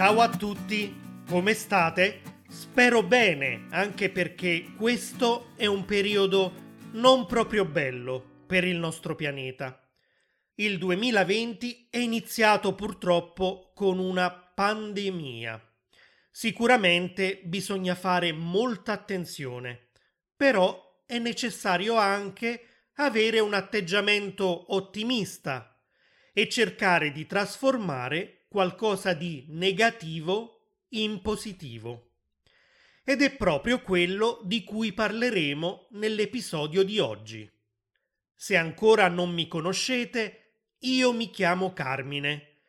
Ciao a tutti, come state? Spero bene, anche perché questo è un periodo non proprio bello per il nostro pianeta. Il 2020 è iniziato purtroppo con una pandemia. Sicuramente bisogna fare molta attenzione, però è necessario anche avere un atteggiamento ottimista e cercare di trasformare qualcosa di negativo in positivo. Ed è proprio quello di cui parleremo nell'episodio di oggi. Se ancora non mi conoscete, io mi chiamo Carmine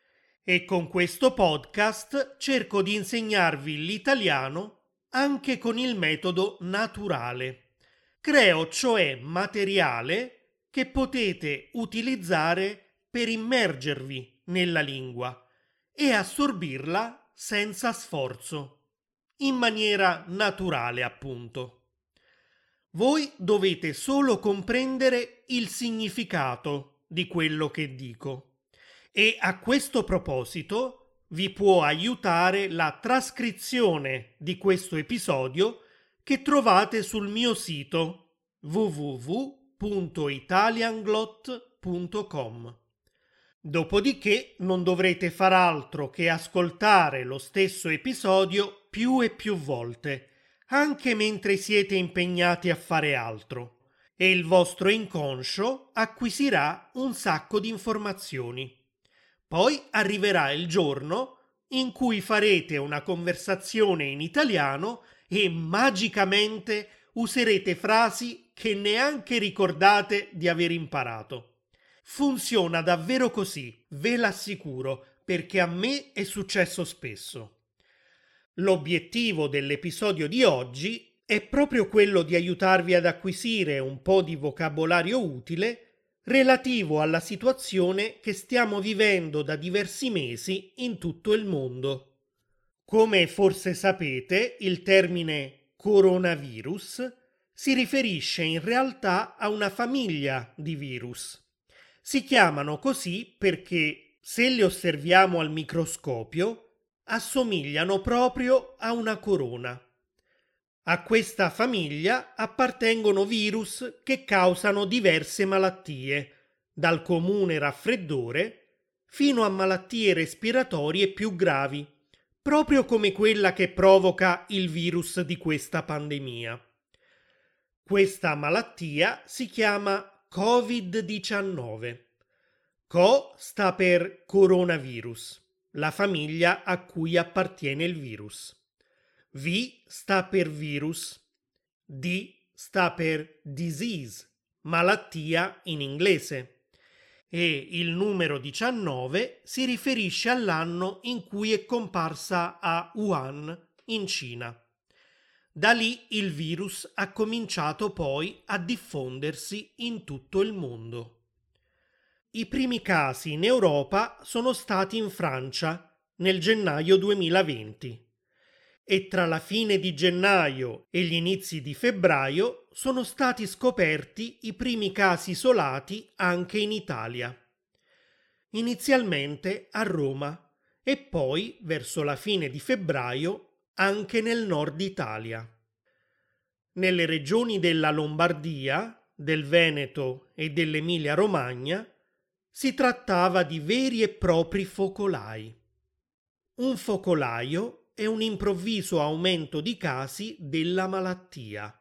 e con questo podcast cerco di insegnarvi l'italiano anche con il metodo naturale. Creo cioè materiale che potete utilizzare per immergervi nella lingua e assorbirla senza sforzo, in maniera naturale appunto. Voi dovete solo comprendere il significato di quello che dico e a questo proposito vi può aiutare la trascrizione di questo episodio che trovate sul mio sito www.italianglot.com. Dopodiché non dovrete far altro che ascoltare lo stesso episodio più e più volte, anche mentre siete impegnati a fare altro, e il vostro inconscio acquisirà un sacco di informazioni. Poi arriverà il giorno in cui farete una conversazione in italiano e magicamente userete frasi che neanche ricordate di aver imparato. Funziona davvero così, ve l'assicuro, perché a me è successo spesso. L'obiettivo dell'episodio di oggi è proprio quello di aiutarvi ad acquisire un po' di vocabolario utile relativo alla situazione che stiamo vivendo da diversi mesi in tutto il mondo. Come forse sapete, il termine coronavirus si riferisce in realtà a una famiglia di virus. Si chiamano così perché, se li osserviamo al microscopio, assomigliano proprio a una corona. A questa famiglia appartengono virus che causano diverse malattie, dal comune raffreddore fino a malattie respiratorie più gravi, proprio come quella che provoca il virus di questa pandemia. Questa malattia si chiama Covid-19. Co sta per coronavirus, la famiglia a cui appartiene il virus. V sta per virus, D sta per disease, malattia in inglese, e il numero 19 si riferisce all'anno in cui è comparsa a Wuhan, in Cina. Da lì il virus ha cominciato poi a diffondersi in tutto il mondo. I primi casi in Europa sono stati in Francia nel gennaio 2020 e tra la fine di gennaio e gli inizi di febbraio sono stati scoperti i primi casi isolati anche in Italia. Inizialmente a Roma e poi, verso la fine di febbraio, anche nel nord Italia. Nelle regioni della Lombardia, del Veneto e dell'Emilia Romagna si trattava di veri e propri focolai. Un focolaio è un improvviso aumento di casi della malattia.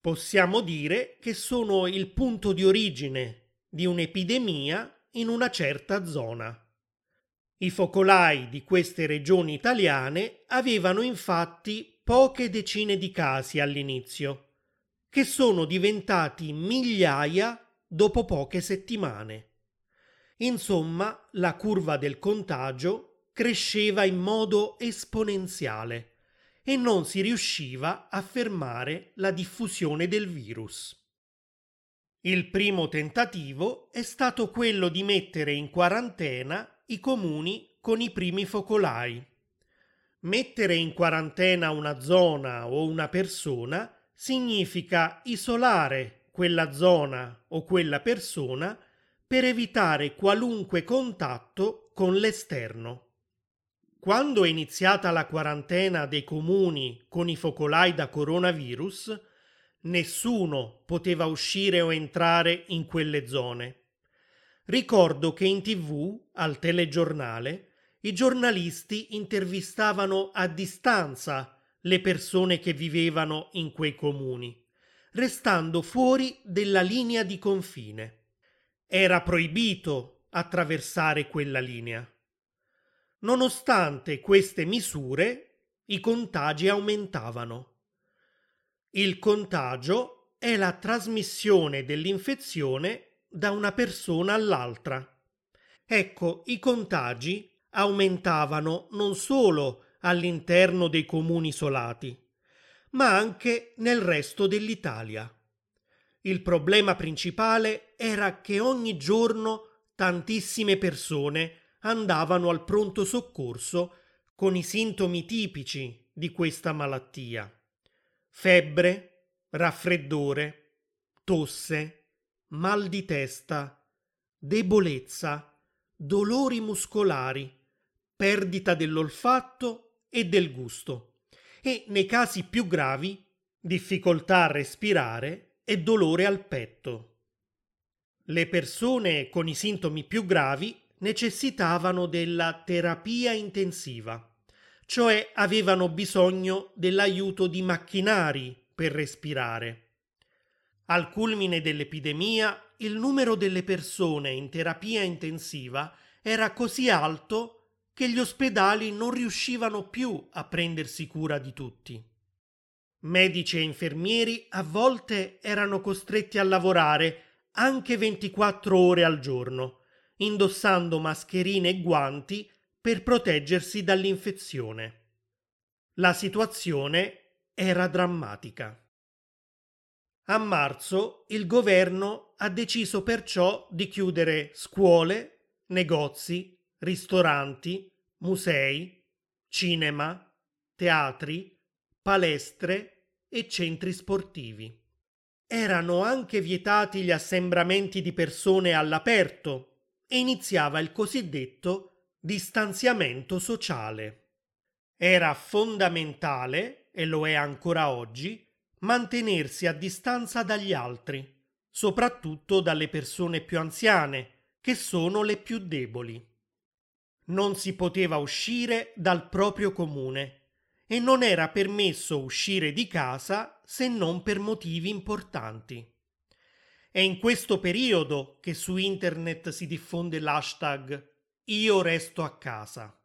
Possiamo dire che sono il punto di origine di un'epidemia in una certa zona. I focolai di queste regioni italiane avevano infatti poche decine di casi all'inizio, che sono diventati migliaia dopo poche settimane. Insomma, la curva del contagio cresceva in modo esponenziale e non si riusciva a fermare la diffusione del virus. Il primo tentativo è stato quello di mettere in quarantena i comuni con i primi focolai. Mettere in quarantena una zona o una persona significa isolare quella zona o quella persona per evitare qualunque contatto con l'esterno. Quando è iniziata la quarantena dei comuni con i focolai da coronavirus, nessuno poteva uscire o entrare in quelle zone. Ricordo che in tv, al telegiornale, i giornalisti intervistavano a distanza le persone che vivevano in quei comuni, restando fuori della linea di confine. Era proibito attraversare quella linea. Nonostante queste misure, i contagi aumentavano. Il contagio è la trasmissione dell'infezione da una persona all'altra. Ecco, i contagi aumentavano non solo all'interno dei comuni isolati, ma anche nel resto dell'Italia. Il problema principale era che ogni giorno tantissime persone andavano al pronto soccorso con i sintomi tipici di questa malattia. Febbre, raffreddore, tosse, mal di testa, debolezza, dolori muscolari, perdita dell'olfatto e del gusto e, nei casi più gravi, difficoltà a respirare e dolore al petto. Le persone con i sintomi più gravi necessitavano della terapia intensiva, cioè avevano bisogno dell'aiuto di macchinari per respirare. Al culmine dell'epidemia, il numero delle persone in terapia intensiva era così alto che gli ospedali non riuscivano più a prendersi cura di tutti. Medici e infermieri a volte erano costretti a lavorare anche 24 ore al giorno, indossando mascherine e guanti per proteggersi dall'infezione. La situazione era drammatica. A marzo il governo ha deciso perciò di chiudere scuole, negozi, ristoranti, musei, cinema, teatri, palestre e centri sportivi. Erano anche vietati gli assembramenti di persone all'aperto e iniziava il cosiddetto distanziamento sociale. Era fondamentale, e lo è ancora oggi, mantenersi a distanza dagli altri, soprattutto dalle persone più anziane, che sono le più deboli. Non si poteva uscire dal proprio comune e non era permesso uscire di casa se non per motivi importanti. È in questo periodo che su internet si diffonde l'hashtag Io resto a casa.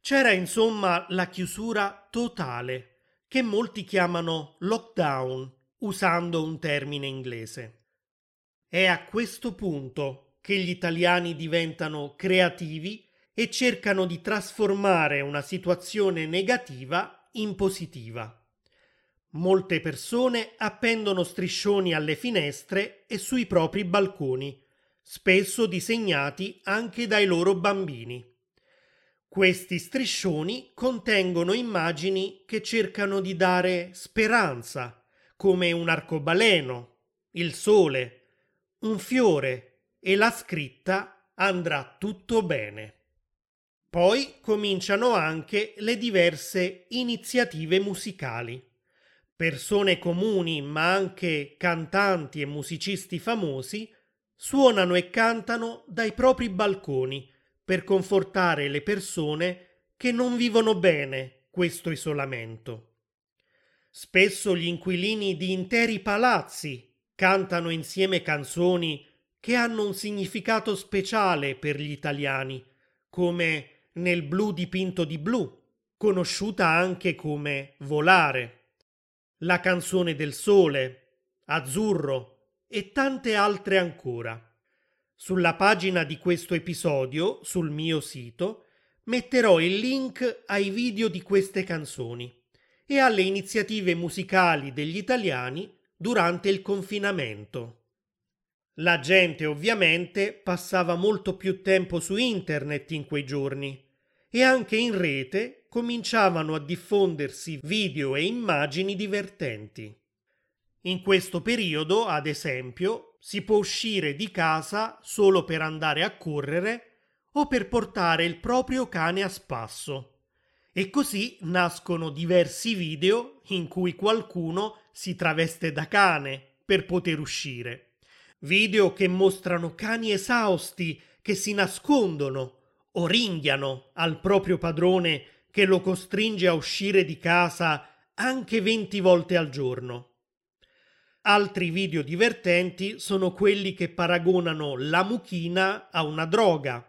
C'era insomma la chiusura totale, che molti chiamano lockdown, usando un termine inglese. È a questo punto che gli italiani diventano creativi e cercano di trasformare una situazione negativa in positiva. Molte persone appendono striscioni alle finestre e sui propri balconi, spesso disegnati anche dai loro bambini. Questi striscioni contengono immagini che cercano di dare speranza, come un arcobaleno, il sole, un fiore e la scritta andrà tutto bene. Poi cominciano anche le diverse iniziative musicali persone comuni ma anche cantanti e musicisti famosi suonano e cantano dai propri balconi per confortare le persone che non vivono bene questo isolamento. Spesso gli inquilini di interi palazzi cantano insieme canzoni che hanno un significato speciale per gli italiani, come Nel blu dipinto di blu, conosciuta anche come Volare la canzone del sole, azzurro e tante altre ancora. Sulla pagina di questo episodio, sul mio sito, metterò il link ai video di queste canzoni e alle iniziative musicali degli italiani durante il confinamento. La gente ovviamente passava molto più tempo su internet in quei giorni e anche in rete cominciavano a diffondersi video e immagini divertenti. In questo periodo, ad esempio, si può uscire di casa solo per andare a correre o per portare il proprio cane a spasso. E così nascono diversi video in cui qualcuno si traveste da cane per poter uscire. Video che mostrano cani esausti che si nascondono o ringhiano al proprio padrone che lo costringe a uscire di casa anche 20 volte al giorno. Altri video divertenti sono quelli che paragonano la mucchina a una droga.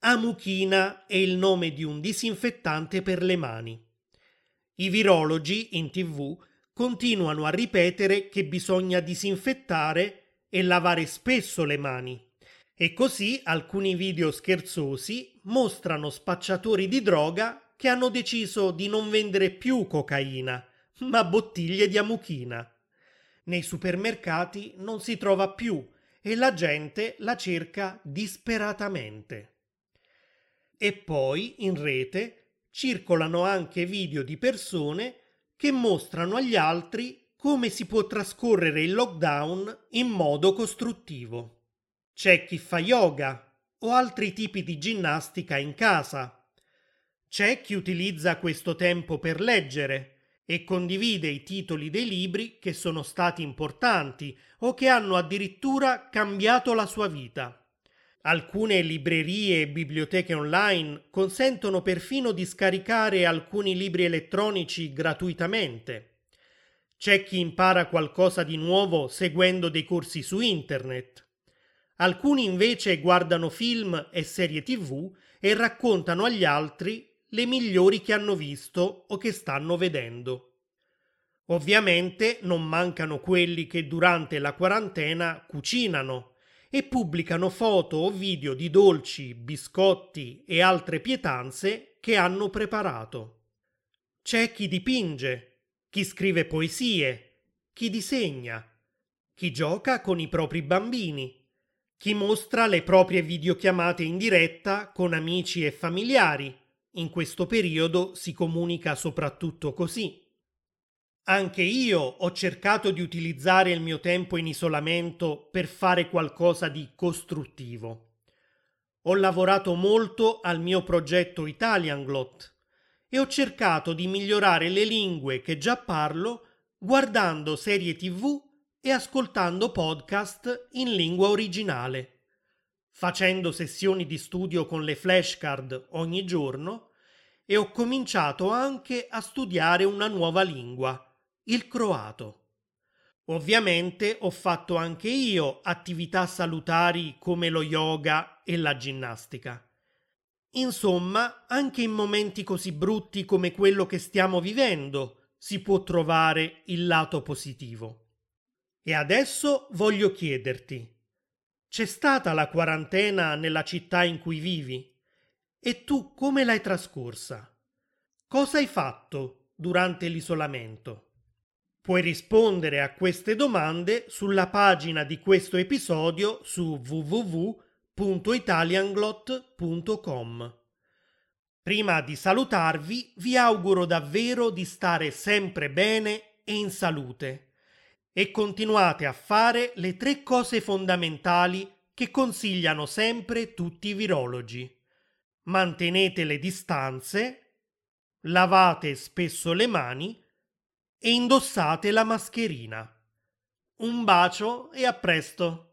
Amuchina è il nome di un disinfettante per le mani. I virologi in tv continuano a ripetere che bisogna disinfettare e lavare spesso le mani. E così alcuni video scherzosi mostrano spacciatori di droga che hanno deciso di non vendere più cocaina, ma bottiglie di amuchina nei supermercati non si trova più e la gente la cerca disperatamente. E poi in rete circolano anche video di persone che mostrano agli altri come si può trascorrere il lockdown in modo costruttivo. C'è chi fa yoga o altri tipi di ginnastica in casa. C'è chi utilizza questo tempo per leggere e condivide i titoli dei libri che sono stati importanti o che hanno addirittura cambiato la sua vita. Alcune librerie e biblioteche online consentono perfino di scaricare alcuni libri elettronici gratuitamente. C'è chi impara qualcosa di nuovo seguendo dei corsi su internet. Alcuni invece guardano film e serie tv e raccontano agli altri le migliori che hanno visto o che stanno vedendo. Ovviamente non mancano quelli che durante la quarantena cucinano e pubblicano foto o video di dolci, biscotti e altre pietanze che hanno preparato. C'è chi dipinge, chi scrive poesie, chi disegna, chi gioca con i propri bambini, chi mostra le proprie videochiamate in diretta con amici e familiari in questo periodo si comunica soprattutto così. Anche io ho cercato di utilizzare il mio tempo in isolamento per fare qualcosa di costruttivo. Ho lavorato molto al mio progetto Italianglot e ho cercato di migliorare le lingue che già parlo guardando serie tv e ascoltando podcast in lingua originale, facendo sessioni di studio con le flashcard ogni giorno e ho cominciato anche a studiare una nuova lingua, il croato. Ovviamente ho fatto anche io attività salutari come lo yoga e la ginnastica. Insomma, anche in momenti così brutti come quello che stiamo vivendo si può trovare il lato positivo. E adesso voglio chiederti, c'è stata la quarantena nella città in cui vivi? E tu come l'hai trascorsa? Cosa hai fatto durante l'isolamento? Puoi rispondere a queste domande sulla pagina di questo episodio su www.italianglot.com. Prima di salutarvi, vi auguro davvero di stare sempre bene e in salute e continuate a fare le tre cose fondamentali che consigliano sempre tutti i virologi mantenete le distanze, lavate spesso le mani e indossate la mascherina. Un bacio e a presto!